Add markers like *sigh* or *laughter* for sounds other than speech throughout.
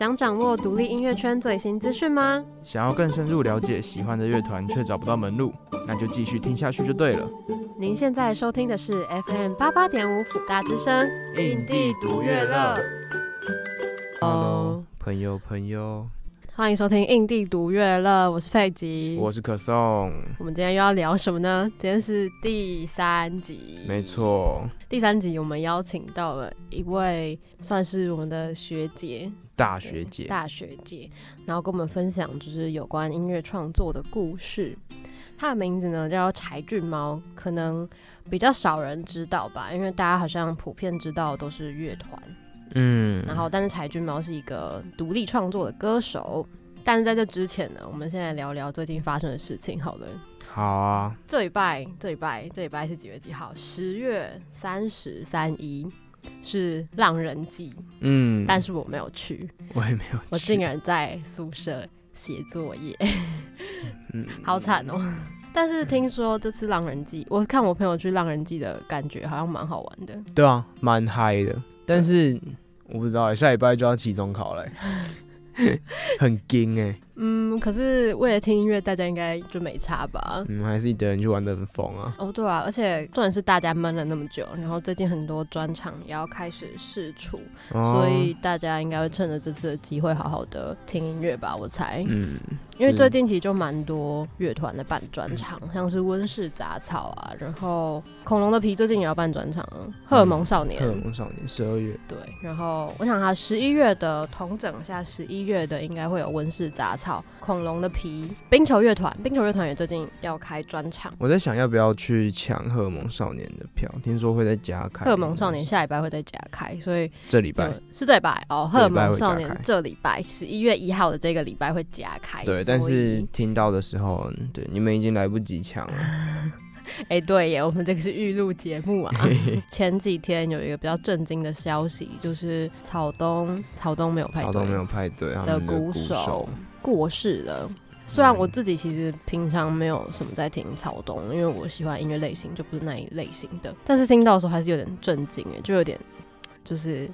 想掌握独立音乐圈最新资讯吗？想要更深入了解喜欢的乐团却找不到门路，那就继续听下去就对了。您现在收听的是 FM 八八点五辅大之声，印地独乐乐。Hello，朋友朋友，欢迎收听印地独乐乐，我是佩吉，我是可颂。我们今天又要聊什么呢？今天是第三集，没错，第三集我们邀请到了一位算是我们的学姐，大学姐，大学姐，然后跟我们分享就是有关音乐创作的故事。他的名字呢叫柴俊猫，可能比较少人知道吧，因为大家好像普遍知道都是乐团，嗯，然后但是柴俊猫是一个独立创作的歌手。但是在这之前呢，我们现在聊聊最近发生的事情好了。好啊，这礼拜，这礼拜，这礼拜是几月几号？十月三十三一是浪人祭，嗯，但是我没有去，我也没有去，我竟然在宿舍写作业。嗯，*laughs* 好惨哦、喔！但是听说这次浪人祭，我看我朋友去浪人祭的感觉好像蛮好玩的。对啊，蛮嗨的。但是我不知道，下礼拜就要期中考了，*laughs* 很惊哎。嗯，可是为了听音乐，大家应该就没差吧？嗯，还是一堆人去玩得很疯啊。哦，对啊，而且重点是大家闷了那么久，然后最近很多专场也要开始试出，哦，所以大家应该会趁着这次的机会好好的听音乐吧，我猜。嗯。因为最近其实就蛮多乐团的办专场，像是温室杂草啊，然后恐龙的皮最近也要办专场，荷尔蒙少年，荷尔蒙少年十二月，对，然后我想他十一月的同整下，十一月的应该会有温室杂草、恐龙的皮、冰球乐团，冰球乐团也最近要开专场，我在想要不要去抢荷尔蒙少年的票，听说会在加开，荷尔蒙少年下礼拜会在加开，所以这礼拜、嗯、是这礼拜哦，荷尔蒙少年这礼拜十一月一号的这个礼拜会加开，对。但是听到的时候，对你们已经来不及抢了。*laughs* 哎、欸，对耶，我们这个是预录节目啊。*laughs* 前几天有一个比较震惊的消息，就是草东草东没有派对，草东没有派对的鼓手过世了。虽然我自己其实平常没有什么在听草东，因为我喜欢音乐类型就不是那一类型的，但是听到的时候还是有点震惊哎，就有点就是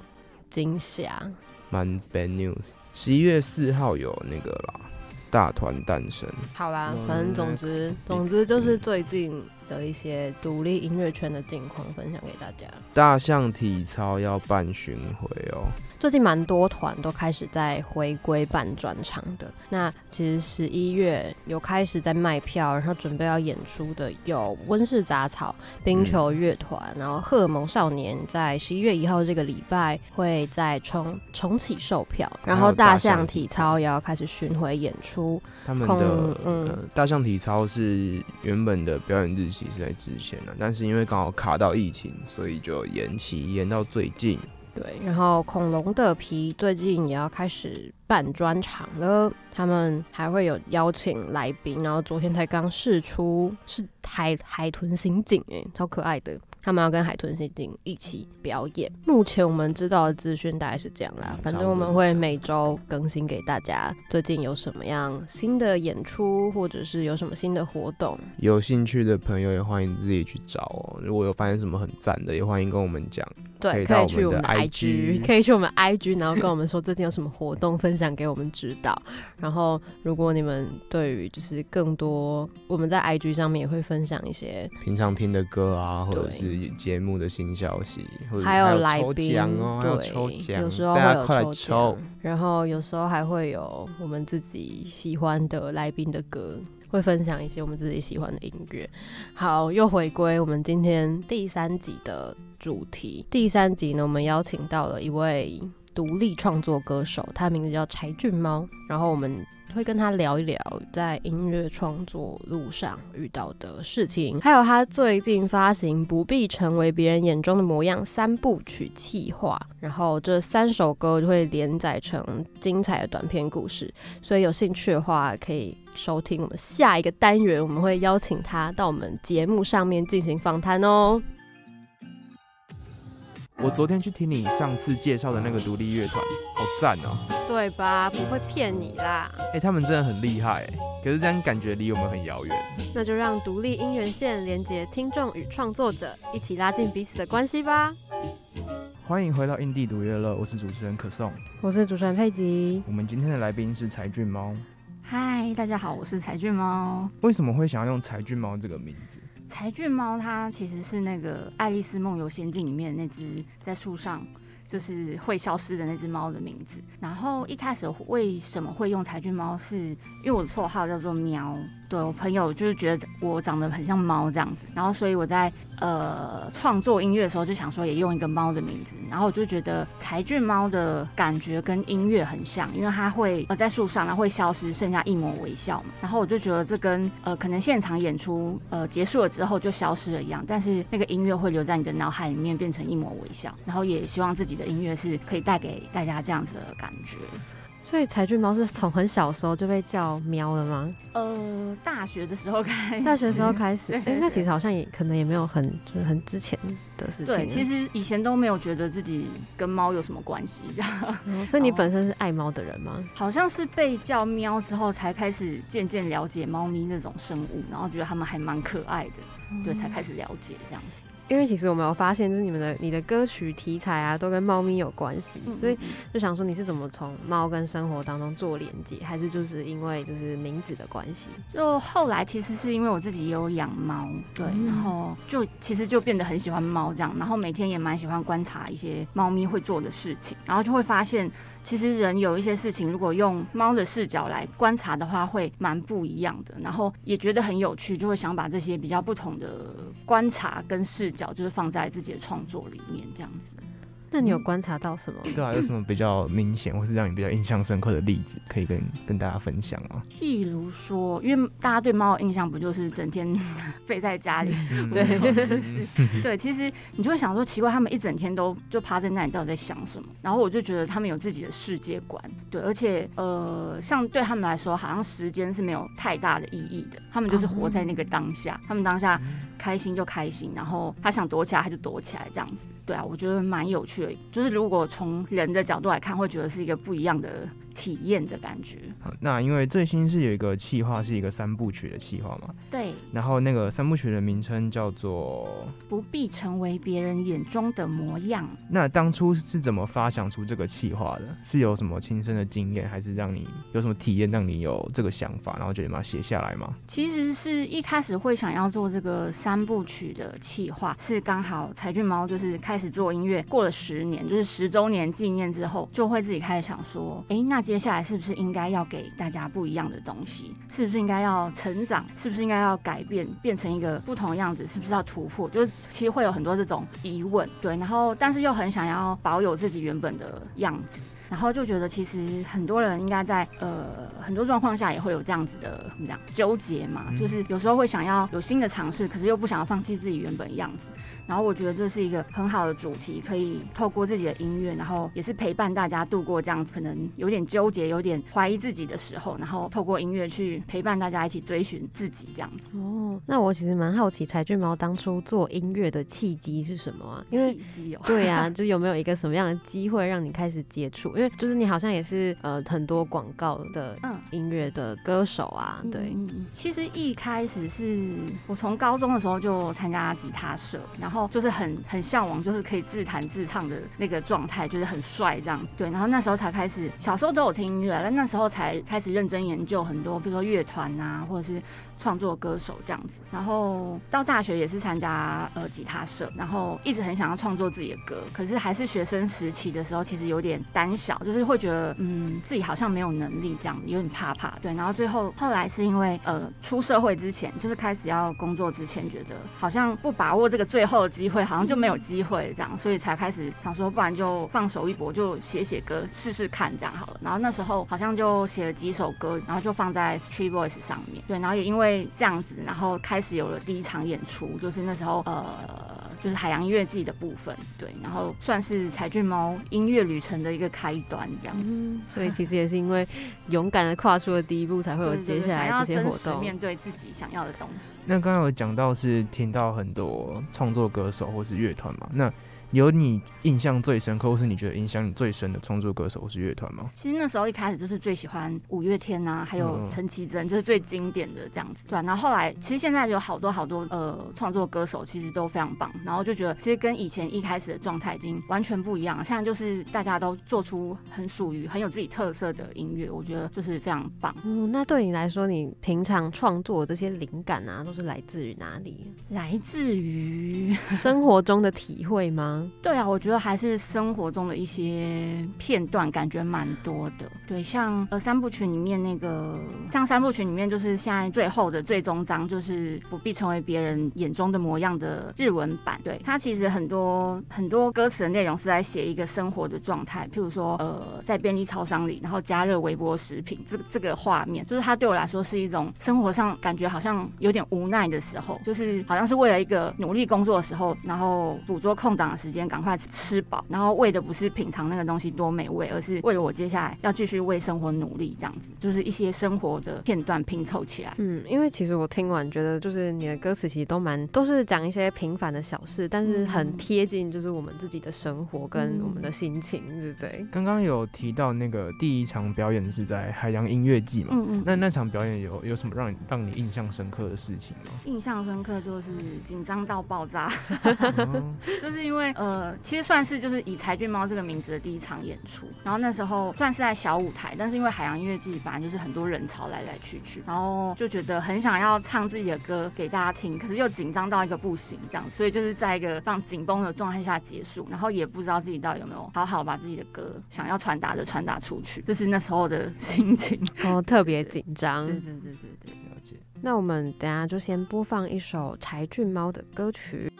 惊吓。蛮 bad news。十一月四号有那个啦。大团诞生，好啦，反正总之，总之就是最近的一些独立音乐圈的近况分享给大家。大象体操要办巡回哦。最近蛮多团都开始在回归办专场的。那其实十一月有开始在卖票，然后准备要演出的有温室杂草、冰球乐团，嗯，然后荷尔蒙少年在十一月一号这个礼拜会在重重启售票，然后大象体操也要开始巡回演出。他们的嗯，呃，大象体操是原本的表演日其实在之前的，但是因为刚好卡到疫情，所以就延期延到最近。对，然后恐龙的皮最近也要开始办专场了，他们还会有邀请来宾，然后昨天才刚试出是海海豚刑警，哎，超可爱的。他们要跟海豚刑警一起表演。目前我们知道的资讯大概是这样啦，反正我们会每周更新给大家，最近有什么样新的演出，或者是有什么新的活动。有兴趣的朋友也欢迎自己去找哦。如果有发现什么很赞的，也欢迎跟我们讲。对，可以去我们的 IG，可以去我们 IG，*laughs* 然后跟我们说最近有什么活动，分享给我们指导。然后，如果你们对于就是更多，我们在 IG 上面也会分享一些平常听的歌啊，或者是节目的新消息，还有来宾，对，有时候会有抽奖，然后有时候还会有我们自己喜欢的来宾的歌，会分享一些我们自己喜欢的音乐。好，又回归我们今天第三集的主题。第三集呢，我们邀请到了一位独立创作歌手，他名字叫柴郡猫，然后我们。会跟他聊一聊在音乐创作路上遇到的事情，还有他最近发行《不必成为别人眼中的模样》三部曲企划，然后这三首歌就会连载成精彩的短篇故事，所以有兴趣的话可以收听我们下一个单元，我们会邀请他到我们节目上面进行访谈哦。我昨天去听你上次介绍的那个独立乐团，好赞哦！对吧？不会骗你啦。哎、欸，他们真的很厉害，可是这样感觉离我们很遥远。那就让独立音源线连接听众与创作者，一起拉近彼此的关系吧。欢迎回到印地独乐乐，我是主持人可颂，我是主持人佩吉。我们今天的来宾是柴俊猫。嗨，大家好，我是柴俊猫。为什么会想要用柴俊猫这个名字？柴郡猫它其实是那个《爱丽丝梦游仙境》里面那只在树上。就是会消失的那只猫的名字。然后一开始为什么会用柴郡猫？是因为我的绰号叫做喵。对，我朋友就是觉得我长得很像猫这样子，然后所以我在呃创作音乐的时候就想说也用一个猫的名字，然后我就觉得柴郡猫的感觉跟音乐很像，因为它会呃在树上，然后会消失，剩下一抹微笑嘛。然后我就觉得这跟呃可能现场演出呃结束了之后就消失了一样，但是那个音乐会留在你的脑海里面变成一抹微笑，然后也希望自己的音乐是可以带给大家这样子的感觉。所以柴郡猫是从很小时候就被叫喵了吗？呃，大学的时候开始，大学的时候开始，哎、欸，那其实好像也可能也没有很就是很之前的事情。对，其实以前都没有觉得自己跟猫有什么关系这样、嗯。*laughs* 所以你本身是爱猫的人吗？好像是被叫喵之后，才开始渐渐了解猫咪那种生物，然后觉得它们还蛮可爱的，嗯、对，才开始了解这样子。因为其实我没有发现，就是你们的你的歌曲题材啊，都跟猫咪有关系，所以就想说你是怎么从猫跟生活当中做连接，还是就是因为就是名字的关系？就后来其实是因为我自己也有养猫，对，嗯、然后就其实就变得很喜欢猫这样，然后每天也蛮喜欢观察一些猫咪会做的事情，然后就会发现。其实人有一些事情，如果用猫的视角来观察的话，会蛮不一样的。然后也觉得很有趣，就会想把这些比较不同的观察跟视角，就是放在自己的创作里面，这样子。那你有观察到什么？对啊，有什么比较明显或是让你比较印象深刻的例子，可以跟跟大家分享吗？譬如说，因为大家对猫的印象不就是整天 *laughs* 飞在家里，*laughs* 嗯、对，是是，*laughs* 对。其实你就会想说，奇怪，他们一整天都就趴在那里，到底在想什么？然后我就觉得他们有自己的世界观，对，而且呃，像对他们来说，好像时间是没有太大的意义的，他们就是活在那个当下，他们当下开心就开心，然后他想躲起来他就躲起来，这样子。对啊，我觉得蛮有趣就是如果从人的角度来看，会觉得是一个不一样的。体验的感觉。那因为最新是有一个企划，是一个三部曲的企划嘛？对。然后那个三部曲的名称叫做《不必成为别人眼中的模样》。那当初是怎么发想出这个企划的？是有什么亲身的经验，还是让你有什么体验，让你有这个想法，然后决定把它写下来吗？其实是一开始会想要做这个三部曲的企划，是刚好柴俊猫就是开始做音乐，过了十年，就是十周年纪念之后，就会自己开始想说，哎，那。接下来是不是应该要给大家不一样的东西？是不是应该要成长？是不是应该要改变，变成一个不同的样子？是不是要突破？就是其实会有很多这种疑问，对。然后，但是又很想要保有自己原本的样子。然后就觉得，其实很多人应该在呃很多状况下也会有这样子的怎么讲纠结嘛，就是有时候会想要有新的尝试，可是又不想要放弃自己原本的样子。然后我觉得这是一个很好的主题，可以透过自己的音乐，然后也是陪伴大家度过这样子可能有点纠结、有点怀疑自己的时候，然后透过音乐去陪伴大家一起追寻自己这样子。哦，那我其实蛮好奇，柴俊猫当初做音乐的契机是什么啊？因为契机哦，对啊，就有没有一个什么样的机会让你开始接触？因为就是你好像也是呃很多广告的音乐的歌手啊，嗯、对。其实一开始是我从高中的时候就参加吉他社，然后就是很很向往，就是可以自弹自唱的那个状态，就是很帅这样子。对，然后那时候才开始，小时候都有听音乐，但那时候才开始认真研究很多，比如说乐团啊，或者是。创作歌手这样子，然后到大学也是参加呃吉他社，然后一直很想要创作自己的歌，可是还是学生时期的时候，其实有点胆小，就是会觉得嗯自己好像没有能力这样，有点怕怕。对，然后最后后来是因为呃出社会之前，就是开始要工作之前，觉得好像不把握这个最后的机会，好像就没有机会这样，所以才开始想说，不然就放手一搏，就写写歌试试看这样好了。然后那时候好像就写了几首歌，然后就放在 Street Voice 上面。对，然后也因为。会这样子，然后开始有了第一场演出，就是那时候，呃，就是海洋音乐季的部分，对，然后算是柴郡猫音乐旅程的一个开端，这样子。嗯，所以其实也是因为勇敢的跨出了第一步，才会有接下来这些活动，面对自己想要的东西。那刚刚有讲到是听到很多创作歌手或是乐团嘛，那。有你印象最深刻，或是你觉得影响你最深的创作歌手或是乐团吗？其实那时候一开始就是最喜欢五月天呐、啊，还有陈绮贞，就是最经典的这样子。对、啊，然后后来其实现在有好多好多呃创作歌手，其实都非常棒。然后就觉得其实跟以前一开始的状态已经完全不一样了。现在就是大家都做出很属于很有自己特色的音乐，我觉得就是非常棒。嗯，那对你来说，你平常创作这些灵感啊，都是来自于哪里？来自于生活中的体会吗？对啊，我觉得还是生活中的一些片段，感觉蛮多的。对，像呃三部曲里面那个，像三部曲里面就是现在最后的最终章，就是不必成为别人眼中的模样的日文版。对，它其实很多很多歌词的内容是在写一个生活的状态，譬如说呃在便利超商里，然后加热微波食品，这这个画面，就是它对我来说是一种生活上感觉好像有点无奈的时候，就是好像是为了一个努力工作的时候，然后捕捉空档的时间，赶快吃饱，然后为的不是品尝那个东西多美味，而是为了我接下来要继续为生活努力，这样子，就是一些生活的片段拼凑起来。嗯，因为其实我听完觉得，就是你的歌词其实都蛮都是讲一些平凡的小事，但是很贴近就是我们自己的生活跟我们的心情，嗯、对不对？刚刚有提到那个第一场表演是在海洋音乐季嘛？嗯嗯。那那场表演有有什么让你让你印象深刻的事情吗？印象深刻就是紧张到爆炸，*laughs* 就是因为呃，其实算是就是以柴郡猫这个名字的第一场演出，然后那时候算是在小舞台，但是因为海洋音乐季反正就是很多人潮来来去去，然后就觉得很想要唱自己的歌给大家听，可是又紧张到一个不行这样，所以就是在一个非常紧绷的状态下结束，然后也不知道自己到底有没有好好把自己的歌想要传达的传达出去，这是那时候的心情 *laughs* 哦，特别紧张，对对对对对。了解那我们等下就先播放一首柴郡猫的歌曲。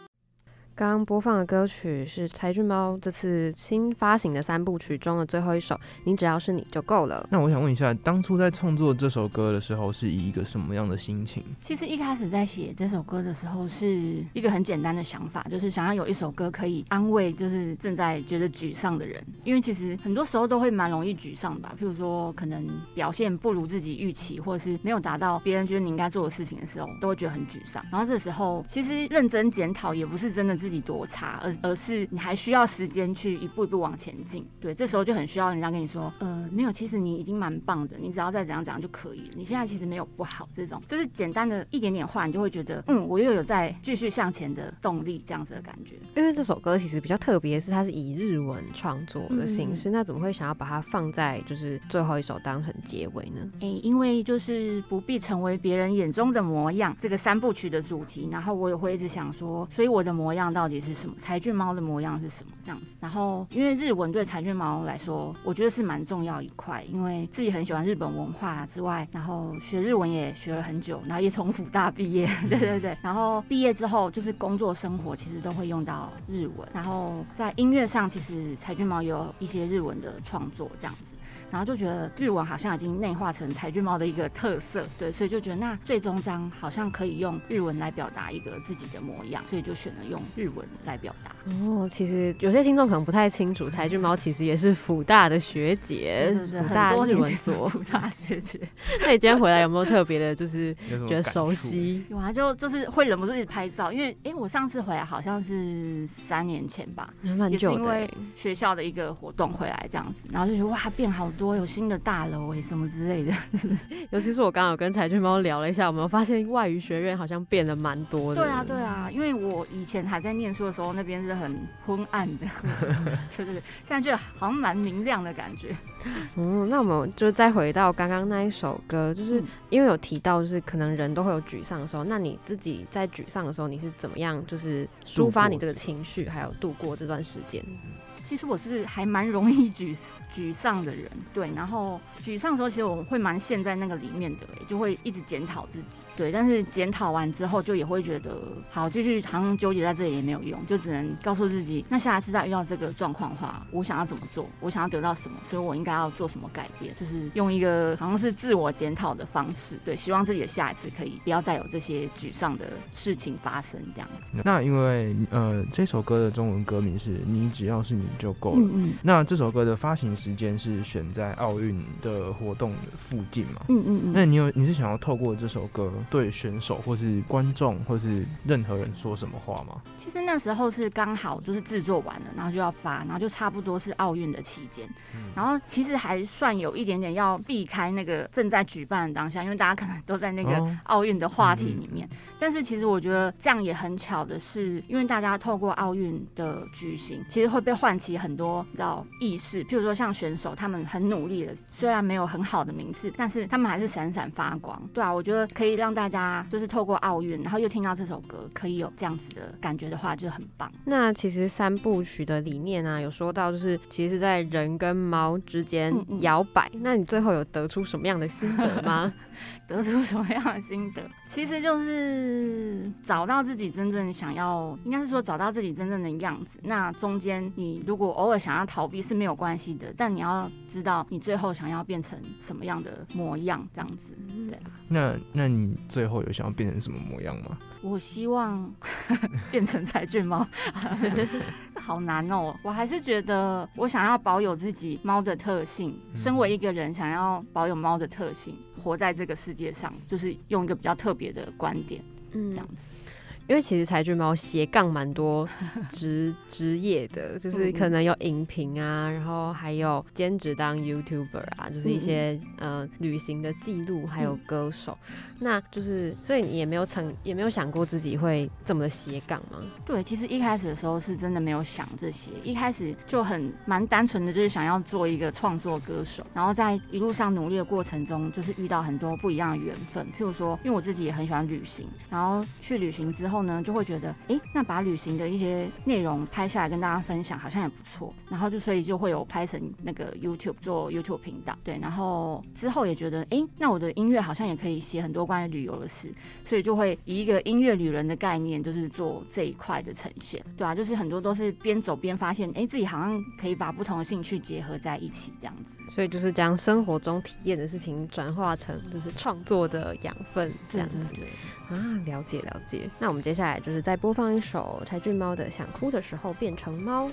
刚刚播放的歌曲是柴俊猫这次新发行的三部曲中的最后一首，你只要是你就够了。那我想问一下，当初在创作这首歌的时候，是以一个什么样的心情？其实一开始在写这首歌的时候，是一个很简单的想法，就是想要有一首歌可以安慰，就是正在觉得沮丧的人。因为其实很多时候都会蛮容易沮丧吧，譬如说可能表现不如自己预期，或者是没有达到别人觉得你应该做的事情的时候，都会觉得很沮丧。然后这时候其实认真检讨也不是真的自己多差，而而是你还需要时间去一步一步往前进。对，这时候就很需要人家跟你说，呃，没有，其实你已经蛮棒的，你只要再怎样怎样就可以了。你现在其实没有不好，这种就是简单的一点点话，你就会觉得，嗯，我又有在继续向前的动力，这样子的感觉。因为这首歌其实比较特别，是它是以日文创作的形式，嗯、那怎么会想要把它放在就是最后一首当成结尾呢？诶、欸，因为就是不必成为别人眼中的模样，这个三部曲的主题，然后我也会一直想说，所以我的模样到底是？什么柴郡猫的模样是什么这样子？然后因为日文对柴郡猫来说，我觉得是蛮重要一块，因为自己很喜欢日本文化之外，然后学日文也学了很久，然后也从辅大毕业，*laughs* 对对对。然后毕业之后就是工作生活其实都会用到日文，然后在音乐上其实柴郡猫也有一些日文的创作这样子。然后就觉得日文好像已经内化成柴郡猫的一个特色，对，所以就觉得那最终章好像可以用日文来表达一个自己的模样，所以就选了用日文来表达。哦，其实有些听众可能不太清楚，柴郡猫其实也是辅大的学姐，对对对，辅大日文所辅大学姐。*laughs* 那你今天回来有没有特别的，就是觉得熟悉？有，有啊，就就是会忍不住一直拍照，因为哎，我上次回来好像是三年前吧，蛮久的，因为学校的一个活动回来这样子，然后就觉得哇，变好多，有新的大楼哎，什么之类的。*laughs* 尤其是我刚刚有跟柴俊猫聊了一下，我们发现外语学院好像变得蛮多的？对啊，对啊，因为我以前还在念书的时候，那边是。很昏暗的，*laughs* 对对对，现在就好像蛮明亮的感觉。*laughs* 嗯，那我们就再回到刚刚那一首歌，就是因为有提到，就是可能人都会有沮丧的时候，那你自己在沮丧的时候，你是怎么样，就是抒发你这个情绪，还有度过这段时间？其实我是还蛮容易沮沮丧的人，对。然后沮丧的时候，其实我会蛮陷在那个里面的，就会一直检讨自己，对。但是检讨完之后，就也会觉得，好，继续好像纠结在这里也没有用，就只能告诉自己，那下一次再遇到这个状况的话，我想要怎么做？我想要得到什么？所以我应该要做什么改变？就是用一个好像是自我检讨的方式，对。希望自己的下一次可以不要再有这些沮丧的事情发生，这样子。那因为呃，这首歌的中文歌名是你只要是你。就够了。嗯嗯。那这首歌的发行时间是选在奥运的活动的附近嘛？嗯嗯嗯。那你有你是想要透过这首歌对选手或是观众或是任何人说什么话吗？其实那时候是刚好就是制作完了，然后就要发，然后就差不多是奥运的期间，嗯、然后其实还算有一点点要避开那个正在举办的当下，因为大家可能都在那个奥运的话题里面。哦嗯、但是其实我觉得这样也很巧的是，因为大家透过奥运的举行，其实会被唤起很多你知道意识，譬如说像选手他们很努力的，虽然没有很好的名次，但是他们还是闪闪发光。对啊，我觉得可以让大家就是透过奥运，然后又听到这首歌，可以有这样子的感觉的话，就很棒。那其实三部曲的理念啊，有说到就是其实在人跟猫之间摇摆。嗯嗯，那你最后有得出什么样的心得吗？*laughs* 得出什么样的心得？*laughs* 其实就是找到自己真正想要，应该是说找到自己真正的样子。那中间你如果偶尔想要逃避是没有关系的，但你要知道你最后想要变成什么样的模样，这样子。对啊。那那你最后有想要变成什么模样吗？我希望变成柴郡猫。*laughs* 好难哦，我还是觉得我想要保有自己猫的特性。身为一个人，想要保有猫的特性，活在这个世界上，就是用一个比较特别的观点，嗯，这样子。因为其实柴俊猫斜杠蛮多职 *laughs* 职业的，就是可能有影评啊，然后还有兼职当 YouTuber 啊，就是一些呃旅行的记录，还有歌手。那就是，所以你也没有曾也没有想过自己会这么的斜杠吗？对，其实一开始的时候是真的没有想这些，一开始就很蛮单纯的，就是想要做一个创作歌手，然后在一路上努力的过程中，就是遇到很多不一样的缘分。譬如说，因为我自己也很喜欢旅行，然后去旅行之后呢，就会觉得，哎，那把旅行的一些内容拍下来跟大家分享，好像也不错。然后就所以就会有拍成那个 YouTube 做 YouTube 频道，对。然后之后也觉得，哎，那我的音乐好像也可以写很多关于旅游的事，所以就会以一个音乐旅人的概念，就是做这一块的呈现，对啊，就是很多都是边走边发现，哎，自己好像可以把不同的兴趣结合在一起，这样子。所以就是将生活中体验的事情转化成就是创作的养分，这样子。对，对，对啊，了解了解。那我们接下来就是再播放一首柴郡猫的《想哭的时候变成猫》。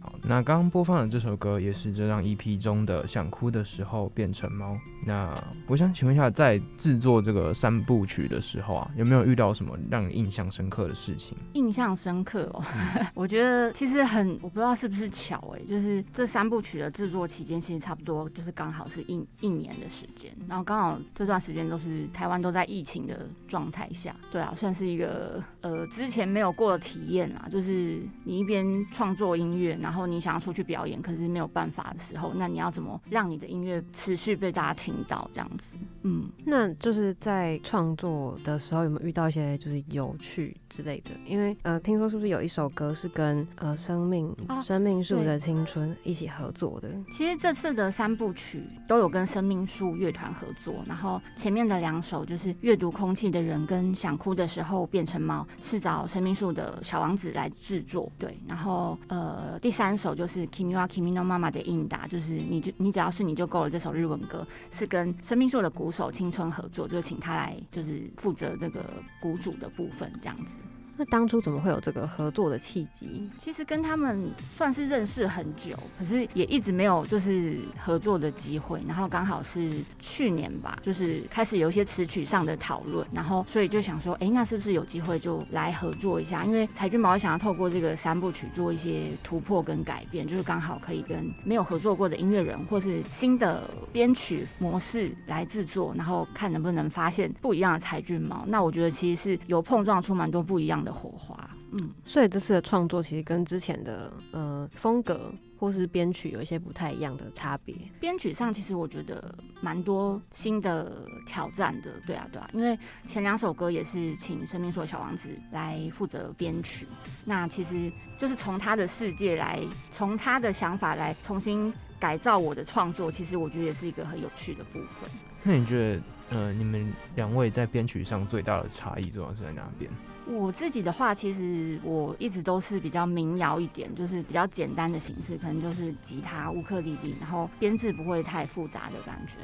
好那刚刚播放的这首歌也是这张 EP 中的《想哭的时候变成猫》。那我想请问一下，在制作这个三部曲的时候啊，有没有遇到什么让你印象深刻的事情？印象深刻哦，嗯、*laughs* 我觉得其实很，我不知道是不是巧哎，就是这三部曲的制作期间其实差不多就是刚好是一一年的时间，然后刚好这段时间都是台湾都在疫情的状态下，对啊，算是一个呃之前没有过的体验啊，就是你一边创作音乐，然后。你想要出去表演，可是没有办法的时候，那你要怎么让你的音乐持续被大家听到？这样子，嗯，那就是在创作的时候有没有遇到一些就是有趣之类的？因为呃，听说是不是有一首歌是跟呃生命、哦、生命树的青春一起合作的？其实这次的三部曲都有跟生命树乐团合作，然后前面的两首就是阅读空气的人跟想哭的时候变成猫，是找生命树的小王子来制作。对，然后呃第三首。就是 Kimi wa Kimi no Mama 的应答，就是你就你只要是你就够了。这首日文歌是跟生命树的鼓手青春合作，就请他来就是负责这个鼓组的部分，这样子。那当初怎么会有这个合作的契机？其实跟他们算是认识很久，可是也一直没有就是合作的机会。然后刚好是去年吧，就是开始有一些词曲上的讨论，然后所以就想说，哎、那是不是有机会就来合作一下？因为柴郡猫想要透过这个三部曲做一些突破跟改变，就是刚好可以跟没有合作过的音乐人或是新的编曲模式来制作，然后看能不能发现不一样的柴郡猫。那我觉得其实是有碰撞出蛮多不一样的。的火花，嗯，所以这次的创作其实跟之前的呃风格或是编曲有一些不太一样的差别。编曲上其实我觉得蛮多新的挑战的，对啊，对啊，因为前两首歌也是请生命树的小王子来负责编曲，那其实就是从他的世界来，从他的想法来重新改造我的创作，其实我觉得也是一个很有趣的部分。那你觉得，呃，你们两位在编曲上最大的差异主要是在哪边？我自己的话，其实我一直都是比较民谣一点，就是比较简单的形式，可能就是吉他、乌克丽丽，然后编制不会太复杂的感觉。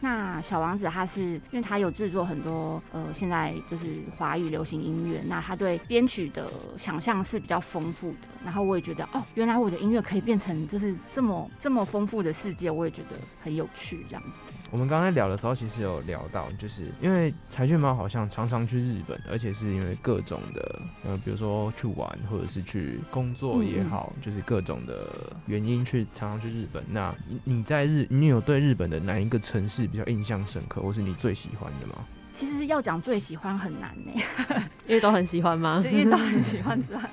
那小王子他是因为他有制作很多呃，现在就是华语流行音乐，那他对编曲的想象是比较丰富的。然后我也觉得哦，原来我的音乐可以变成就是这么这么丰富的世界，我也觉得很有趣这样子。我们刚才聊的时候，其实有聊到，就是因为柴犬猫好像常常去日本，而且是因为各种的，呃，比如说去玩，或者是去工作也好，嗯、就是各种的原因去常常去日本。那你在日，你有对日本的哪一个城市比较印象深刻，或是你最喜欢的吗？其实要讲最喜欢很难呢，*laughs* 因为都很喜欢吗？对，因为都很喜欢 *laughs* 之外，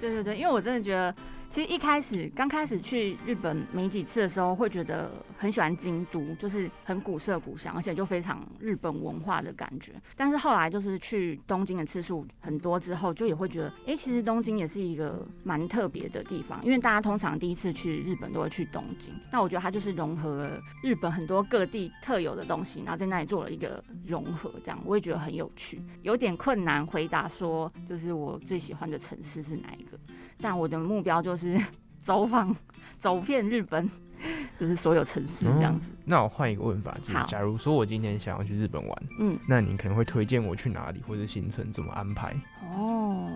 对对对，因为我真的觉得。其实一开始刚开始去日本没几次的时候，会觉得很喜欢京都，就是很古色古香，而且就非常日本文化的感觉。但是后来就是去东京的次数很多之后，就也会觉得，哎，其实东京也是一个蛮特别的地方。因为大家通常第一次去日本都会去东京，那我觉得它就是融合了日本很多各地特有的东西，然后在那里做了一个融合，这样我也觉得很有趣。有点困难回答说，就是我最喜欢的城市是哪一个？但我的目标就是 *laughs* 走访、走遍日本，*laughs* 就是所有城市这样子。嗯、那我换一个问法，就是假如说我今天想要去日本玩，嗯，那你可能会推荐我去哪里，或者行程怎么安排？哦，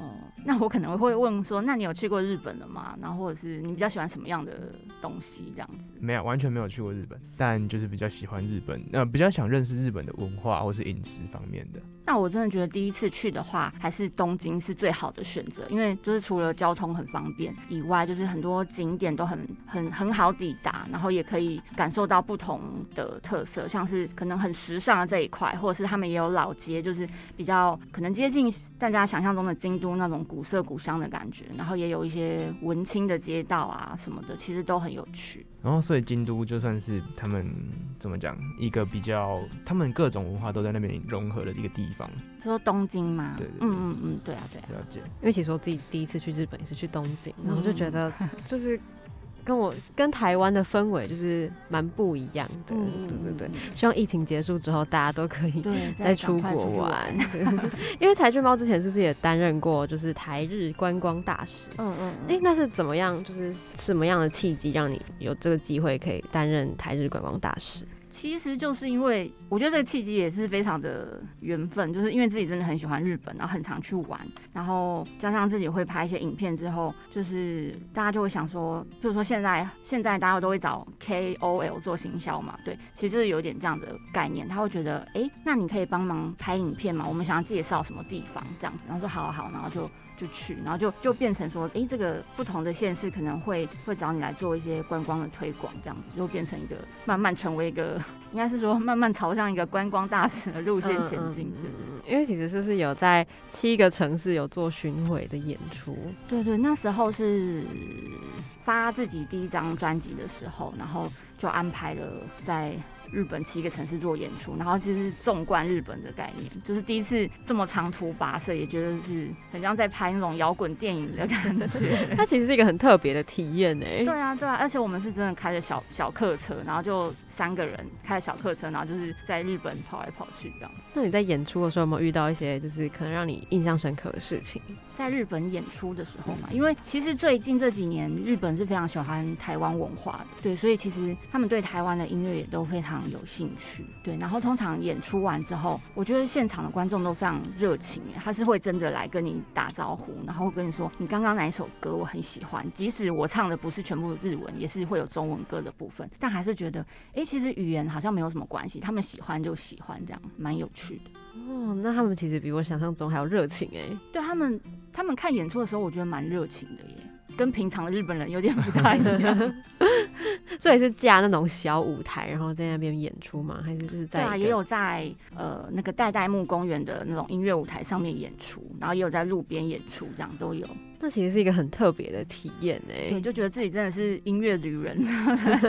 那我可能会问说，那你有去过日本了吗？然后或者是你比较喜欢什么样的东西这样子？没有，完全没有去过日本，但就是比较喜欢日本，呃，比较想认识日本的文化或是饮食方面的。那我真的觉得第一次去的话，还是东京是最好的选择，因为就是除了交通很方便以外，就是很多景点都很很很好抵达，然后也可以感受到不同的特色，像是可能很时尚的这一块，或者是他们也有老街，就是比较可能接近大家想象中的京都那种古色古香的感觉，然后也有一些文青的街道啊什么的，其实都很有趣。然后，所以京都就算是他们怎么讲一个比较，他们各种文化都在那边融合的一个地方。说东京吗？对，对，对，嗯嗯嗯，对啊对啊。了解。因为其实我自己第一次去日本也是去东京，然后就觉得就是。跟我跟台湾的氛围就是蛮不一样的，嗯、对对对。希望疫情结束之后，大家都可以 *laughs* 再出国玩。*laughs* *laughs* 因为柴俊猫之前是不是也担任过就是台日观光大使？嗯嗯。哎、欸，那是怎么样？就是什么样的契机让你有这个机会可以担任台日观光大使？其实就是因为我觉得这个契机也是非常的缘分，就是因为自己真的很喜欢日本，然后很常去玩，然后加上自己会拍一些影片之后，就是大家就会想说，就是说现在现在大家都会找 KOL 做行销嘛，对，其实就是有点这样的概念，他会觉得，哎，那你可以帮忙拍影片嘛，我们想要介绍什么地方这样子，然后说好好，然后就。就去，然后就就变成说，哎、欸，这个不同的县市可能会会找你来做一些观光的推广，这样子就变成一个慢慢成为一个，应该是说慢慢朝向一个观光大使的路线前进。嗯嗯、因为其实是不是有在七个城市有做巡回的演出？对对，那时候是发自己第一张专辑的时候，然后就安排了在。日本七个城市做演出，然后其实是纵贯日本的概念，就是第一次这么长途跋涉，也觉得是很像在拍那种摇滚电影的感觉。*laughs* 它其实是一个很特别的体验呢。对啊，对啊，而且我们是真的开着小小客车，然后就三个人开着小客车，然后就是在日本跑来跑去这样子。那你在演出的时候有没有遇到一些就是可能让你印象深刻的事情？在日本演出的时候嘛，因为其实最近这几年日本是非常喜欢台湾文化的，对，所以其实他们对台湾的音乐也都非常有兴趣，对。然后通常演出完之后，我觉得现场的观众都非常热情，他是会真的来跟你打招呼，然后跟你说你刚刚哪一首歌我很喜欢，即使我唱的不是全部日文，也是会有中文歌的部分，但还是觉得哎、其实语言好像没有什么关系，他们喜欢就喜欢，这样蛮有趣的。哦，那他们其实比我想象中还要热情哎。*laughs* 对他们，他们看演出的时候，我觉得蛮热情的耶，跟平常的日本人有点不太一样。*laughs* *laughs* 所以是架那种小舞台，然后在那边演出吗？还是就是在？对啊，也有在呃那个代代木公园的那种音乐舞台上面演出，然后也有在路边演出，这样都有。那其实是一个很特别的体验呢，对，就觉得自己真的是音乐旅人。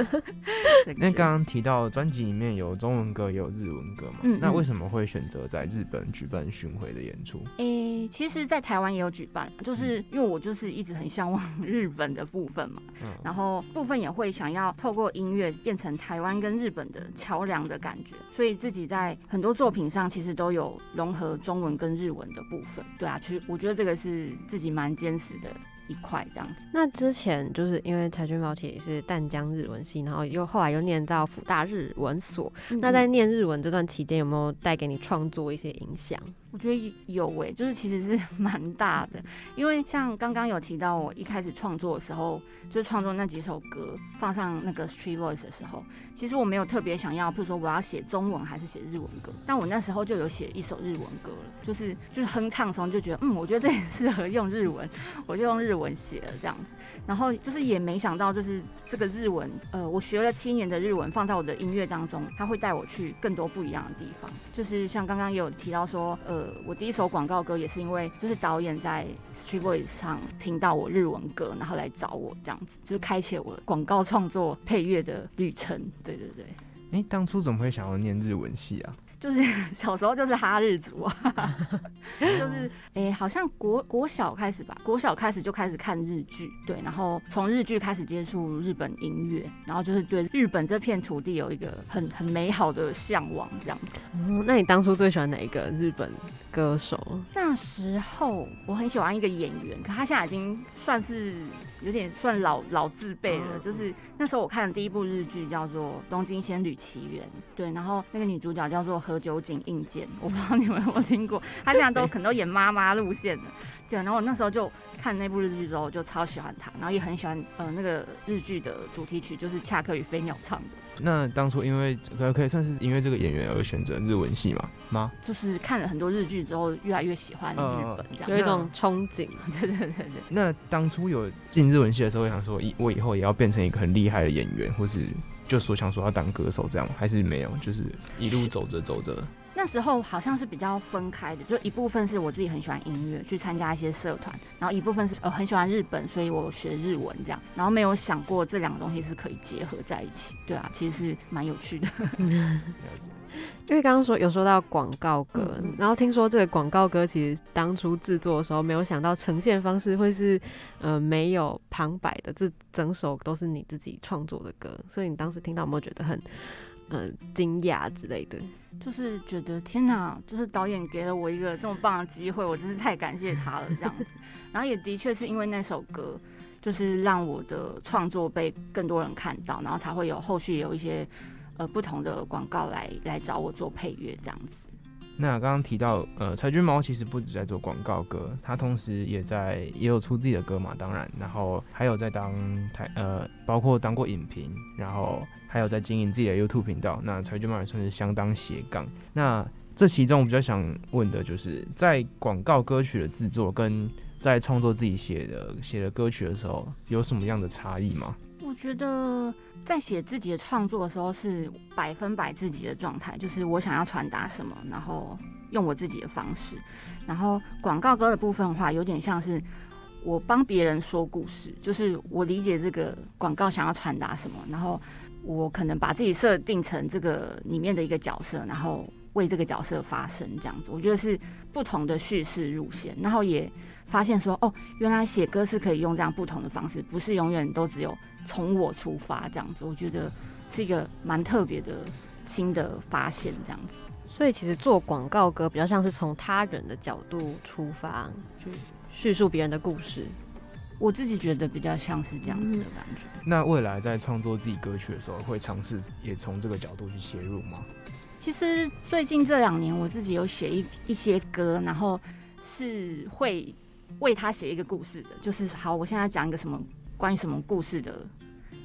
*laughs* 那刚刚提到专辑里面有中文歌，也有日文歌嘛？嗯，嗯，那为什么会选择在日本举办巡回的演出？诶、欸，其实，在台湾也有举办，就是因为我就是一直很向往 *laughs* 日本的部分嘛，嗯，然后部分也会想要透过音乐变成台湾跟日本的桥梁的感觉，所以自己在很多作品上其实都有融合中文跟日文的部分。对啊，其实我觉得这个是自己蛮坚持的。一块这样子。那之前就是因为柴郡猫其实也是淡江日文系，然后又后来又念到福大日文所。嗯嗯，那在念日文这段期间，有没有带给你创作一些影响？我觉得有诶、就是其实是 *laughs* 蛮大的，因为像刚刚有提到，我一开始创作的时候，就是创作那几首歌放上那个 Street Voice 的时候，其实我没有特别想要，比如说我要写中文还是写日文歌，但我那时候就有写一首日文歌了，就是就是哼唱的时候就觉得，嗯，我觉得这也适合用日文，*laughs* 我就用日文写了这样子，然后就是也没想到，就是这个日文，呃，我学了七年的日文放在我的音乐当中，它会带我去更多不一样的地方，就是像刚刚也有提到说，呃。我第一首广告歌也是因为，就是导演在 Street Voice 上听到我日文歌，然后来找我这样子，就是开启我广告创作配乐的旅程。对对对。哎、当初怎么会想要念日文系啊？就是 *laughs* 小时候就是哈日族啊，*laughs* 就是哎、好像国国小开始吧，国小开始就开始看日剧，对，然后从日剧开始接触日本音乐，然后就是对日本这片土地有一个很很美好的向往，这样子。哦，那你当初最喜欢哪一个日本歌手？那时候我很喜欢一个演员，可他现在已经算是有点算老老字辈了。就是那时候我看的第一部日剧叫做《东京仙女奇缘》，对，然后那个女主角叫做。何九井映见，我不知道你们有没有听过，她现在都可能都演妈妈路线的，对。然后我那时候就看那部日剧之后，就超喜欢她，然后也很喜欢呃那个日剧的主题曲，就是恰克与飞鸟唱的。那当初因为可可以算是因为这个演员而选择日文系嘛？吗？就是看了很多日剧之后，越来越喜欢日本，这样、呃、有一种憧憬。*laughs* 对对对对。那当初有进日文系的时候，我想说，以我以后也要变成一个很厉害的演员，或是。就说想说要当歌手这样，还是没有，就是一路走着走着。那时候好像是比较分开的，就一部分是我自己很喜欢音乐，去参加一些社团，然后一部分是呃很喜欢日本，所以我学日文这样，然后没有想过这两个东西是可以结合在一起。对啊，其实是蛮有趣的。*laughs* 因为刚刚说有说到广告歌，然后听说这个广告歌其实当初制作的时候没有想到呈现方式会是呃没有旁白的，这整首都是你自己创作的歌，所以你当时听到有没有觉得很呃惊讶之类的？就是觉得天哪，就是导演给了我一个这么棒的机会，我真是太感谢他了这样子。*laughs* 然后也的确是因为那首歌，就是让我的创作被更多人看到，然后才会有后续有一些。呃，不同的广告来来找我做配乐这样子。那刚刚提到，呃，柴郡猫其实不止在做广告歌，他同时也在也有出自己的歌嘛，当然，然后还有在当台呃，包括当过影评，然后还有在经营自己的 YouTube 频道。那柴郡猫也算是相当斜杠。那这其中我比较想问的就是，在广告歌曲的制作跟在创作自己写的写的歌曲的时候，有什么样的差异吗？我觉得在写自己的创作的时候是百分百自己的状态，就是我想要传达什么，然后用我自己的方式。然后广告歌的部分的话，有点像是我帮别人说故事，就是我理解这个广告想要传达什么，然后我可能把自己设定成这个里面的一个角色，然后为这个角色发声，这样子。我觉得是不同的叙事路线，然后也发现说，哦，原来写歌是可以用这样不同的方式，不是永远都只有。从我出发这样子，我觉得是一个蛮特别的新的发现这样子。所以其实做广告歌比较像是从他人的角度出发，去叙述别人的故事。我自己觉得比较像是这样子的感觉。嗯。那未来在创作自己歌曲的时候，会尝试也从这个角度去切入吗？其实最近这两年，我自己有写一一些歌，然后是会为他写一个故事的。就是好，我现在讲一个什么。关于什么故事的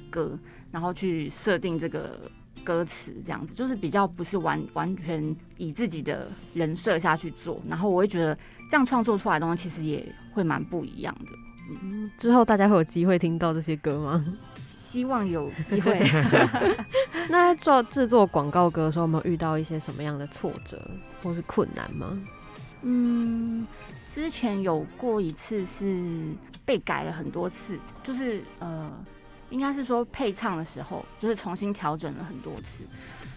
歌，然后去设定这个歌词，这样子就是比较不是完完全以自己的人设下去做，然后我会觉得这样创作出来的东西其实也会蛮不一样的。嗯，之后大家会有机会听到这些歌吗？希望有机会。那在做制作广告歌的时候，有没有遇到一些什么样的挫折或是困难吗？嗯，之前有过一次是。被改了很多次，就是呃，应该是说配唱的时候，就是重新调整了很多次，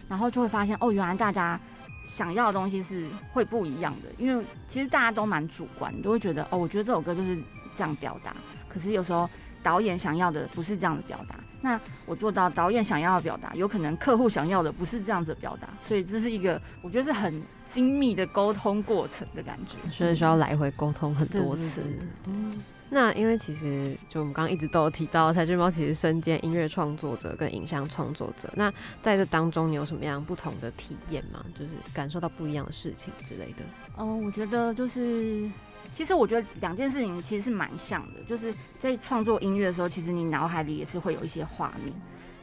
然后就会发现哦，原来大家想要的东西是会不一样的，因为其实大家都蛮主观，都会觉得哦，我觉得这首歌就是这样表达，可是有时候导演想要的不是这样的表达。那我做到导演想要的表达，有可能客户想要的不是这样子的表达，所以这是一个我觉得是很精密的沟通过程的感觉，所以需要来回沟通很多次。嗯。那因为其实就我们刚刚一直都有提到，柴郡猫其实身兼音乐创作者跟影像创作者。那在这当中，你有什么样不同的体验吗？就是感受到不一样的事情之类的。嗯，我觉得就是，其实我觉得两件事情其实是蛮像的。就是在创作音乐的时候，其实你脑海里也是会有一些画面，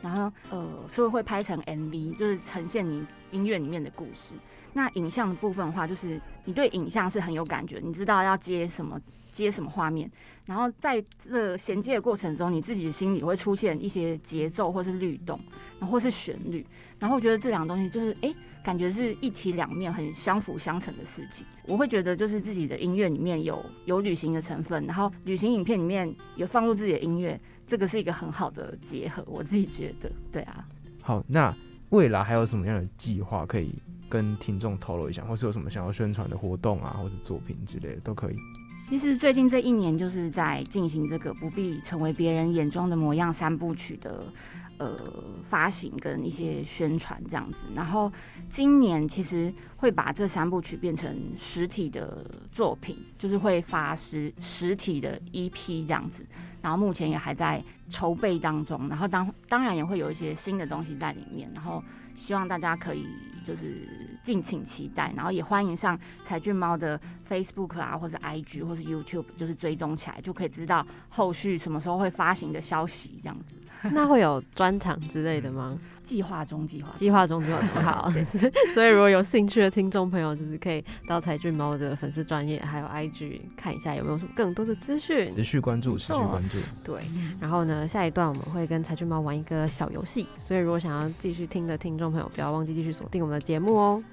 然后呃，所以会拍成 MV，就是呈现你音乐里面的故事。那影像的部分的话，就是你对影像是很有感觉，你知道要接什么。接什么画面，然后在这衔接的过程中，你自己的心里会出现一些节奏，或是律动，然后或是旋律，然后我觉得这两个东西就是，哎、感觉是一体两面，很相辅相成的事情。我会觉得就是自己的音乐里面有有旅行的成分，然后旅行影片里面有放入自己的音乐，这个是一个很好的结合。我自己觉得，对啊。好，那未来还有什么样的计划可以跟听众透露一下，或是有什么想要宣传的活动啊，或者作品之类的都可以。其实最近这一年就是在进行这个不必成为别人眼中的模样三部曲的呃发行跟一些宣传这样子，然后今年其实会把这三部曲变成实体的作品，就是会发实实体的 EP 这样子，然后目前也还在筹备当中，然后当当然也会有一些新的东西在里面，然后希望大家可以。就是敬请期待，然后也欢迎上柴郡猫的 Facebook 啊，或者 IG 或是 YouTube，就是追踪起来，就可以知道后续什么时候会发行的消息，这样子。*laughs* 那会有专场之类的吗？计划中，计划计划中，计划中。好，*laughs* *laughs* 所以如果有兴趣的听众朋友，就是可以到柴俊猫的粉丝专业还有 IG 看一下有没有什么更多的资讯。持续关注，持续关注。对，然后呢，下一段我们会跟柴俊猫玩一个小游戏，所以如果想要继续听的听众朋友，不要忘记继续锁定我们的节目哦。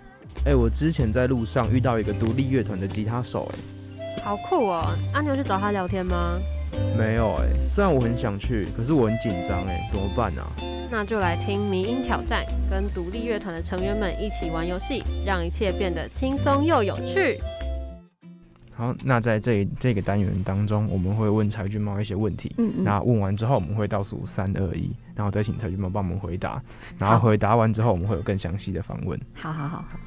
哎、欸，我之前在路上遇到一个独立乐团的吉他手、欸，哎，好酷哦！啊，你有去找他聊天吗？没有哎、欸，虽然我很想去，可是我很紧张哎，怎么办啊？那就来听迷音挑战，跟独立乐团的成员们一起玩游戏，让一切变得轻松又有趣。好，那在这这个单元当中，我们会问柴俊猫一些问题，嗯嗯，那问完之后，我们会倒数三二一，然后再请柴俊猫帮我们回答，然后回答完之后，我们会有更详细的访问。好好好好，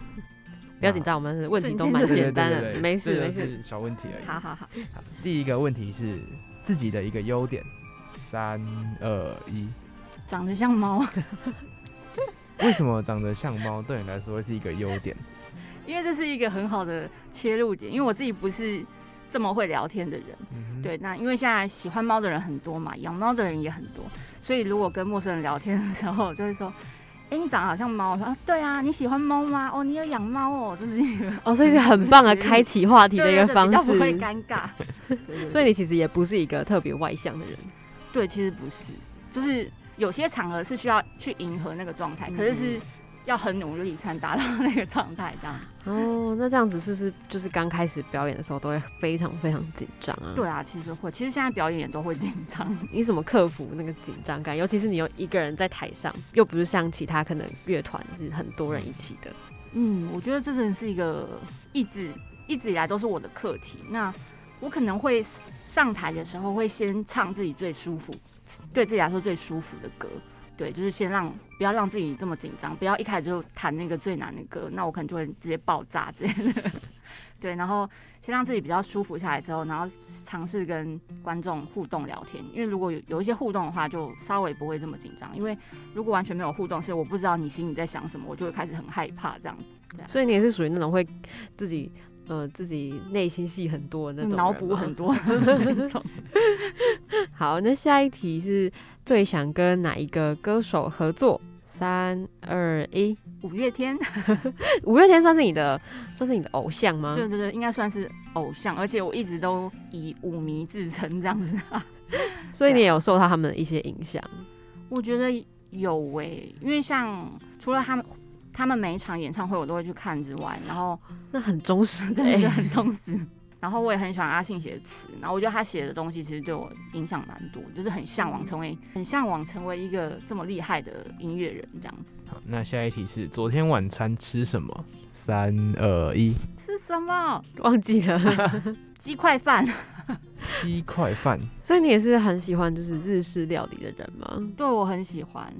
不要紧张，我们的问题都蛮简单的，没事没事，小问题而已。好好好，好，第一个问题是。自己的一个优点，三二一，长得像猫。为什么长得像猫对你来说是一个优点？因为这是一个很好的切入点。因为我自己不是这么会聊天的人，嗯、对。那因为现在喜欢猫的人很多嘛，养猫的人也很多，所以如果跟陌生人聊天的时候，就会说。哎、欸，你长得好像猫。说啊，对啊，你喜欢猫吗？哦，你有养猫哦，*laughs* 这是一个哦，所以是很棒的开启话题的一个方式，对对对，比较不会尴尬。*laughs* 所以你其实也不是一个特别外向的人。对，其实不是，就是有些场合是需要去迎合那个状态，可是是。要很努力才能达到那个状态，这样哦。那这样子是不是就是刚开始表演的时候都会非常非常紧张啊？对啊，其实会。其实现在表演也都会紧张。你怎么克服那个紧张感？尤其是你又一个人在台上，又不是像其他可能乐团是很多人一起的。嗯，我觉得这真的是一个一直一直以来都是我的课题。那我可能会上台的时候会先唱自己最舒服，对自己来说最舒服的歌。对，就是先让不要让自己这么紧张，不要一开始就弹那个最难的歌，那我可能就会直接爆炸之类的。*laughs* 对，然后先让自己比较舒服下来之后，然后尝试跟观众互动聊天。因为如果有有一些互动的话，就稍微不会这么紧张。因为如果完全没有互动，是我不知道你心里在想什么，我就会开始很害怕这样子。对，所以你也是属于那种会自己呃自己内心戏很多那种脑补很多那种。*laughs* *laughs* 好，那下一题是。最想跟哪一个歌手合作？三二一，五月天。*laughs* 五月天算是你的，算是你的偶像吗？对对对，应该算是偶像，而且我一直都以舞迷自称这样子。所以你也有受到他们的一些影响？我觉得有诶、欸，因为像除了他们，他们每一场演唱会我都会去看之外，然后那很忠实的、欸，对，很忠实。然后我也很喜欢阿信写的词，然后我觉得他写的东西其实对我影响蛮多，就是很向往成为，很向往成为一个这么厉害的音乐人这样子。好，那下一题是昨天晚餐吃什么？三二一，吃什么？忘记了，*laughs* 鸡块饭。鸡块饭。*laughs* 所以你也是很喜欢就是日式料理的人吗？对，我很喜欢。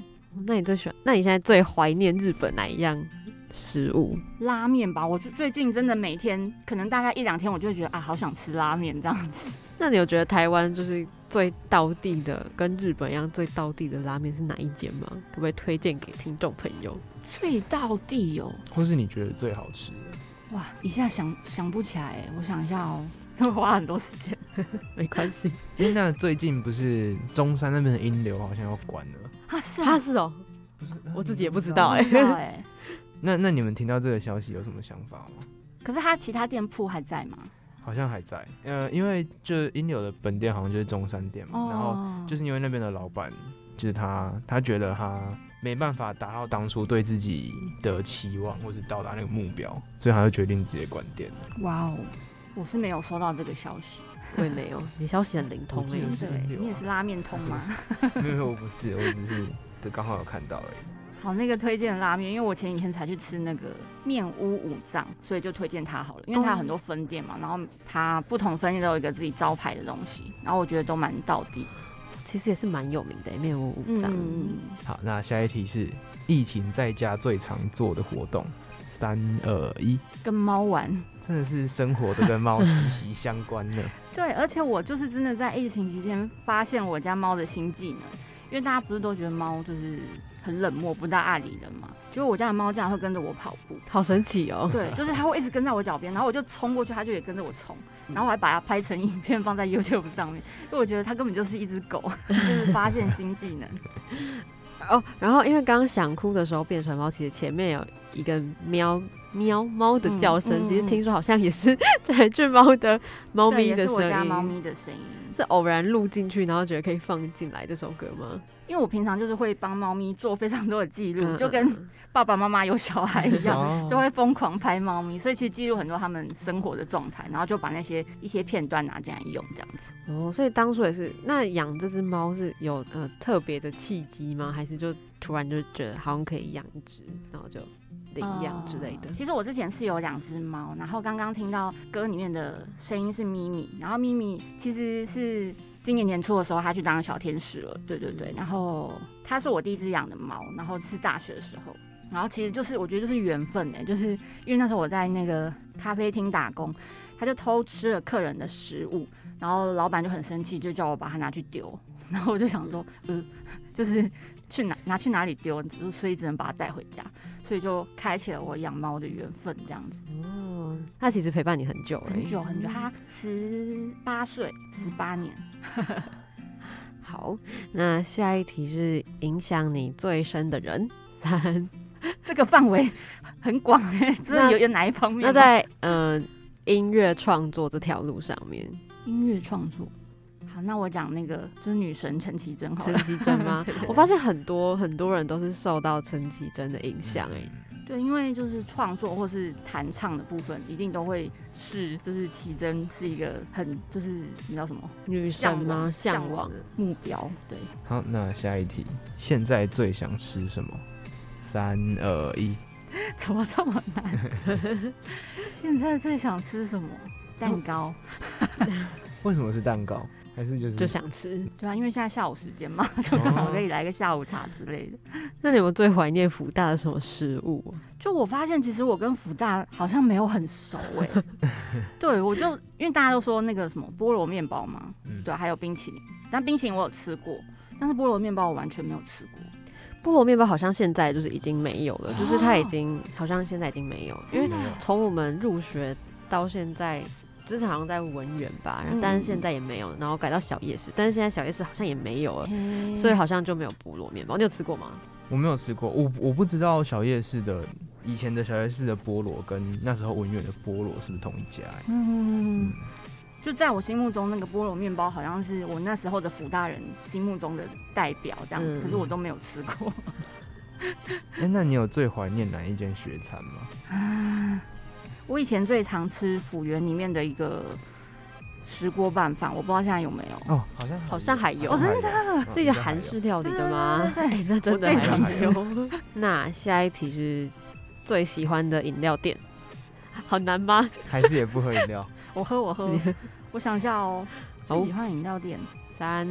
那你最喜欢？那你现在最怀念日本哪一样食物？拉面吧。我最近真的每天，可能大概一两天，我就会觉得啊，好想吃拉面这样子。*laughs* 那你有觉得台湾就是最道地的，跟日本一样最道地的拉面是哪一间吗？可不可以推荐给听众朋友？最道地哦，或是你觉得最好吃的？哇，一下想想不起来，我想一下哦，这会花很多时间。*laughs* 没关系，因为那最近不是中山那边的音流好像要关了。啊是啊，他是哦，不是，我自己也不知道哎、欸。*laughs* 那那你们听到这个消息有什么想法吗？可是他其他店铺还在吗？好像还在。呃，因为就音流的本店好像就是中山店嘛，哦、然后就是因为那边的老板，就是他，他觉得他没办法达到当初对自己的期望，或是到达那个目标，所以他就决定直接关店。哇哦，我是没有收到这个消息。我也没有，你消息很灵通哎、你也是拉面通吗？*laughs* 没有，我不是，我只是就刚好有看到而已。好，那个推荐的拉面，因为我前几天才去吃那个面屋五藏，所以就推荐它好了，因为它有很多分店嘛，然后它不同分店都有一个自己招牌的东西，然后我觉得都蛮到地，其实也是蛮有名的面屋五藏。嗯，好，那下一题是疫情在家最常做的活动。三二一，跟猫玩，真的是生活都跟猫息息相关的。*laughs* 对，而且我就是真的在疫情期间发现我家猫的新技能，因为大家不是都觉得猫就是很冷漠、不大爱理人嘛？就我家的猫竟然会跟着我跑步，好神奇哦！对，就是它会一直跟在我脚边，然后我就冲过去，它就也跟着我冲，然后我还把它拍成影片放在 YouTube 上面，因为我觉得它根本就是一只狗，*laughs* 就是发现新技能。*laughs* 哦，然后因为刚刚想哭的时候变成猫，其实前面有一个喵喵猫的叫声，嗯嗯、其实听说好像也是 *laughs* 这只猫的猫咪的声音，是我家猫咪的声音，是偶然录进去，然后觉得可以放进来这首歌吗？因为我平常就是会帮猫咪做非常多的记录，就跟爸爸妈妈有小孩一样，*laughs* 就会疯狂拍猫咪，所以其实记录很多他们生活的状态，然后就把那些一些片段拿进来用，这样子。哦，所以当初也是，那养这只猫是有呃特别的契机吗？还是就突然就觉得好像可以养一只，然后就领养之类的？其实我之前是有两只猫，然后刚刚听到歌里面的声音是咪咪，然后咪咪其实是。今年年初的时候，它去当小天使了。对对对，然后它是我第一只养的猫，然后是大学的时候，然后其实就是我觉得就是缘分哎，就是因为那时候我在那个咖啡厅打工，他就偷吃了客人的食物，然后老板就很生气，就叫我把它拿去丢，*laughs* 然后我就想说，嗯，就是去哪拿去哪里丢，所以只能把它带回家，所以就开启了我养猫的缘分这样子。哦，它其实陪伴你很久了，很久很久，它十八岁，十八年。*laughs* 好，那下一题是影响你最深的人。三，这个范围很广哎，是有有哪一方面？那在嗯、呃、音乐创作这条路上面，音乐创作。好，那我讲那个就是女神陈绮贞，好，陈绮贞吗？*laughs* 我发现很多很多人都是受到陈绮贞的影响哎。对，因为就是创作或是弹唱的部分，一定都会是就是綺贞是一个很就是你知道什么女神吗？向往的目标。对，好，那下一题，现在最想吃什么？三二一，*laughs* 怎么这么难？*laughs* 现在最想吃什么？蛋糕。为什么是蛋糕？还是就是就想吃，对啊，因为现在下午时间嘛，*laughs* 就刚好可以来个下午茶之类的。哦、那你们最怀念福大的什么食物？就我发现，其实我跟福大好像没有很熟哎、欸。*laughs* 对，我就因为大家都说那个什么菠萝面包嘛，嗯、对，还有冰淇淋。但冰淇淋我有吃过，但是菠萝面包我完全没有吃过。菠萝面包好像现在就是已经没有了，哦、就是它已经好像现在已经没有了，因为从我们入学到现在。之前好像在文园吧，但是现在也没有，然后改到小夜市，但是现在小夜市好像也没有了，嗯、所以好像就没有菠萝面包。你有吃过吗？我没有吃过，我我不知道小夜市的以前的小夜市的菠萝跟那时候文园的菠萝是不是同一家？嗯，嗯就在我心目中，那个菠萝面包好像是我那时候的福大人心目中的代表这样子，嗯、可是我都没有吃过。*laughs* 哎、欸，那你有最怀念哪一间学餐吗？*laughs* 我以前最常吃府园里面的一个石锅拌饭，我不知道现在有没有哦，好像好像还有，哦，真的，是一个韩式料理的吗？对，那真的最常吃。那下一题是最喜欢的饮料店，好难吗？还是也不喝饮料？我喝，我喝。我想一下哦，最喜欢饮料店，三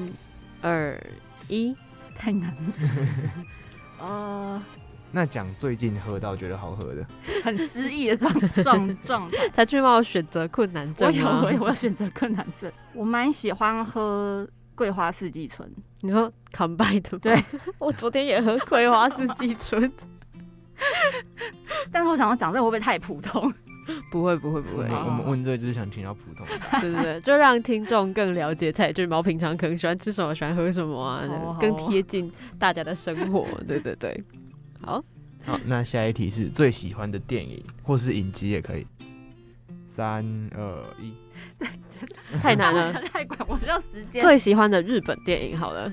二一，太难了。呃，那讲最近喝到觉得好喝的，*laughs* 很失意的状状状态。才去冒选择困难症吗？我有，我有选择困难症。我蛮喜欢喝桂花四季春。你说康拜的吗？对，*laughs* 我昨天也喝桂花四季春。*laughs* 但是我想要讲这个会不会太普通？不会不会不会，我们问这就是想听到普通的，对对对，就让听众更了解蔡俊猫平常可能喜欢吃什么，喜欢喝什么啊，哦、更贴近大家的生活。对对对，好，好，那下一题是最喜欢的电影或是影集也可以。三二一，*laughs* 太难了，太管，我需要时间。最喜欢的日本电影好了，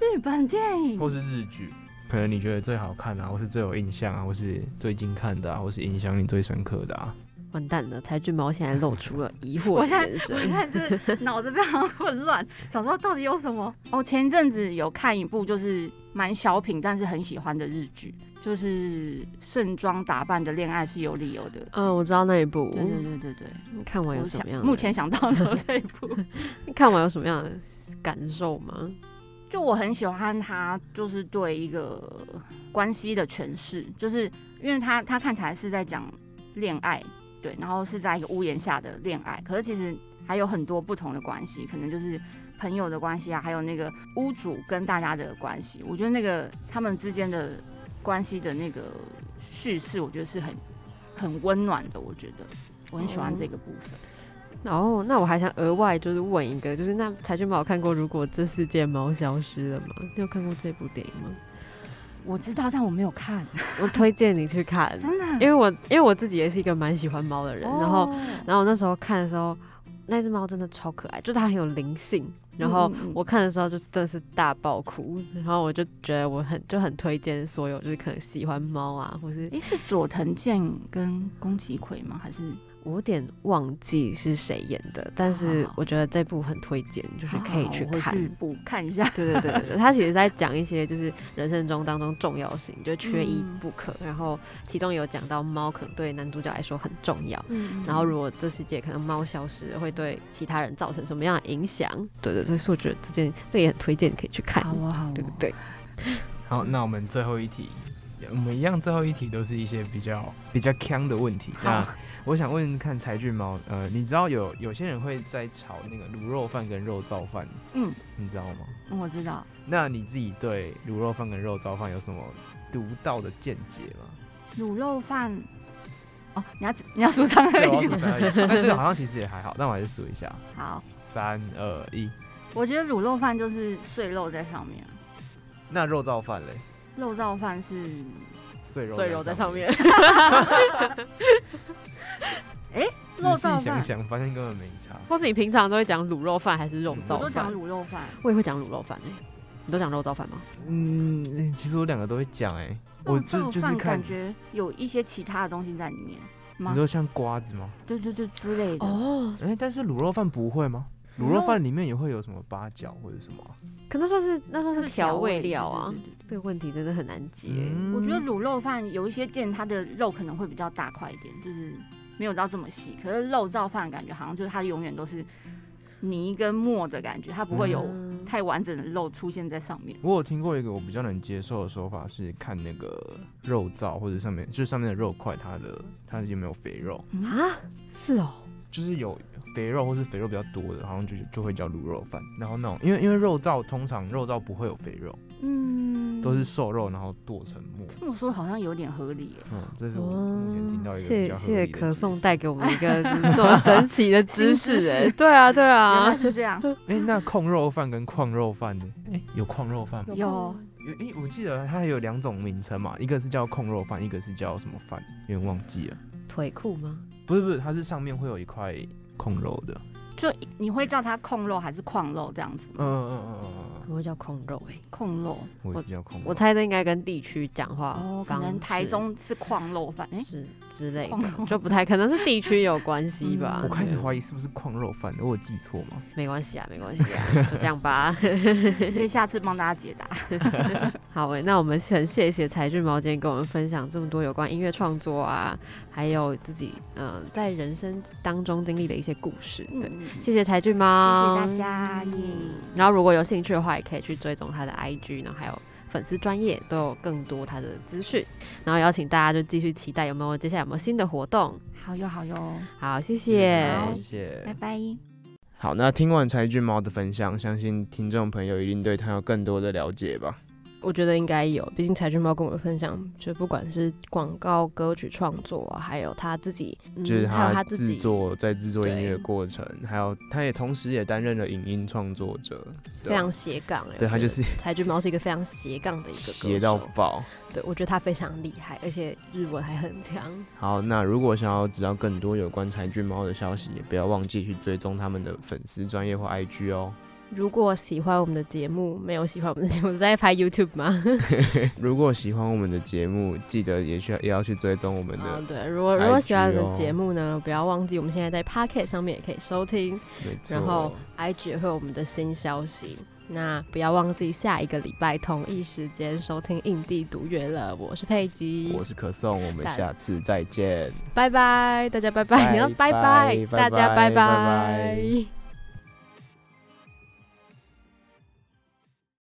日本电影或是日剧，可能你觉得最好看啊，或是最有印象啊，或是最近看的啊，或是影响你最深刻的啊。完蛋了，柴俊猫现在露出了疑惑的眼神。我现在，我现在是脑子非常混乱，想说到底有什么？哦，前一阵子有看一部就是蛮小品，但是很喜欢的日剧，就是盛装打扮的恋爱是有理由的。嗯，我知道那一部。对对对对对。看完有什么样？目前想到的时 *laughs* 候这一部。*laughs* 看完有什么样的感受吗？*laughs* 就我很喜欢他，就是对一个关系的诠释，就是因为他他看起来是在讲恋爱。对，然后是在一个屋檐下的恋爱，可是其实还有很多不同的关系，可能就是朋友的关系啊，还有那个屋主跟大家的关系。我觉得那个他们之间的关系的那个叙事，我觉得是很很温暖的。我觉得我很喜欢这个部分。然后、哦，那我还想额外就是问一个，就是那柴郡猫有看过《如果这世界猫消失了》吗？你有看过这部电影吗？我知道，但我没有看。我推荐你去看，*laughs* 真的，因为我因为我自己也是一个蛮喜欢猫的人，然后然后我那时候看的时候，那只猫真的超可爱，就是它很有灵性。然后我看的时候就真的是大爆哭，然后我就觉得我很就很推荐所有就是可能喜欢猫啊，或是诶是佐藤健跟宫崎葵吗？还是？我有点忘记是谁演的，但是我觉得这部很推荐，就是可以去看，去补看一下。对对对对，他其实在讲一些就是人生中当中重要性，就缺一不可。嗯、然后其中有讲到猫可能对男主角来说很重要，嗯、然后如果这世界可能猫消失，会对其他人造成什么样的影响？对对对，所以我觉得这件这也很推荐，可以去看。好啊好啊，对不对？好，那我们最后一题，我们一样最后一题都是一些比较比较坑的问题。那我想问看柴俊猫，呃，你知道有有些人会在炒那个卤肉饭跟肉燥饭，嗯，你知道吗？嗯，我知道。那你自己对卤肉饭跟肉燥饭有什么独到的见解吗？卤肉饭，哦，你要你要数三二一，那 *laughs* 这个好像其实也还好，但我还是数一下。好，三二一。我觉得卤肉饭就是碎肉在上面。那肉燥饭嘞？肉燥饭是碎肉碎肉在上面。*laughs* 哎，肉燥饭，想想发现根本没差。或是你平常都会讲卤肉饭还是肉燥饭？我都讲卤肉饭，我也会讲卤肉饭哎。你都讲肉燥饭吗？嗯，其实我两个都会讲哎。我就就是感觉有一些其他的东西在里面。你说像瓜子吗？对对对，之类的。哦，哎，但是卤肉饭不会吗？卤肉饭里面也会有什么八角或者什么？可能算是那算是调味料啊。这个问题真的很难解。我觉得卤肉饭有一些店，它的肉可能会比较大块一点，就是。没有到这么细，可是肉燥饭感觉好像就是它永远都是泥跟沫的感觉，它不会有太完整的肉出现在上面。我有听过一个我比较能接受的说法，是看那个肉燥或者上面，就是上面的肉块，它的它有没有肥肉啊？是哦，就是有肥肉或是肥肉比较多的，好像就就会叫卤肉饭。然后那种因为因为肉燥通常肉燥不会有肥肉。嗯，都是瘦肉，然后剁成末。这么说好像有点合理耶。嗯，这是我目前听到一个比较合理的。谢谢可颂带给我们一个 *laughs* 这么神奇的知识哎。对啊，对啊，原来是这样。哎、欸，那控肉饭跟矿肉饭呢？哎、欸，有矿肉饭吗？有。有哎、欸，我记得它还有两种名称嘛，一个是叫控肉饭，一个是叫什么饭？有点忘记了。腿裤吗？不是不是，它是上面会有一块控肉的。就你会叫它控肉还是矿肉这样子？嗯嗯嗯嗯嗯。我会叫控肉哎，控肉，我是叫控肉。我猜这应该跟地区讲话哦，可能台中是矿肉饭哎，是之类的，就不太可能是地区有关系吧。我开始怀疑是不是矿肉饭，我有记错吗？没关系啊，没关系啊，就这样吧。*laughs* 可以下次帮大家解答。*laughs* 好诶，那我们很谢谢柴俊猫今天跟我们分享这么多有关音乐创作啊，还有自己嗯在人生当中经历的一些故事。对，谢谢柴俊猫，谢谢大家耶。然后如果有兴趣的话，也可以去追踪他的 IG，然后还有粉丝专业都有更多他的资讯。然后邀请大家就继续期待有没有接下来有没有新的活动。好哟好哟，好谢谢，好谢谢，拜拜。好，那听完柴俊猫的分享，相信听众朋友一定对他有更多的了解吧。我觉得应该有，毕竟柴郡猫跟我们分享，就不管是广告歌曲创作啊，还有他自己，嗯、就是他制作在制作音乐的过程，还有他也同时也担任了影音创作者，非常斜杠。对，他就是 *laughs* 柴郡猫是一个非常斜杠的一个斜到爆。对，我觉得他非常厉害，而且日文还很强。好，那如果想要知道更多有关柴郡猫的消息，也不要忘记去追踪他们的粉丝专业或 IG 哦。如果喜欢我们的节目，没有喜欢我们的节目，是在拍 YouTube 吗？*laughs* 如果喜欢我们的节目，记得也需要也要去追踪我们的、哦。对，如果如果喜欢我们的节目呢，不要忘记我们现在在 Pocket 上面也可以收听。然后 IG 也会有我们的新消息，那不要忘记下一个礼拜同一时间收听印地读乐了。我是佩吉，我是可颂，我们下次再见。拜拜，大家拜拜，你要 *laughs* 拜拜，大家拜拜。拜拜拜拜。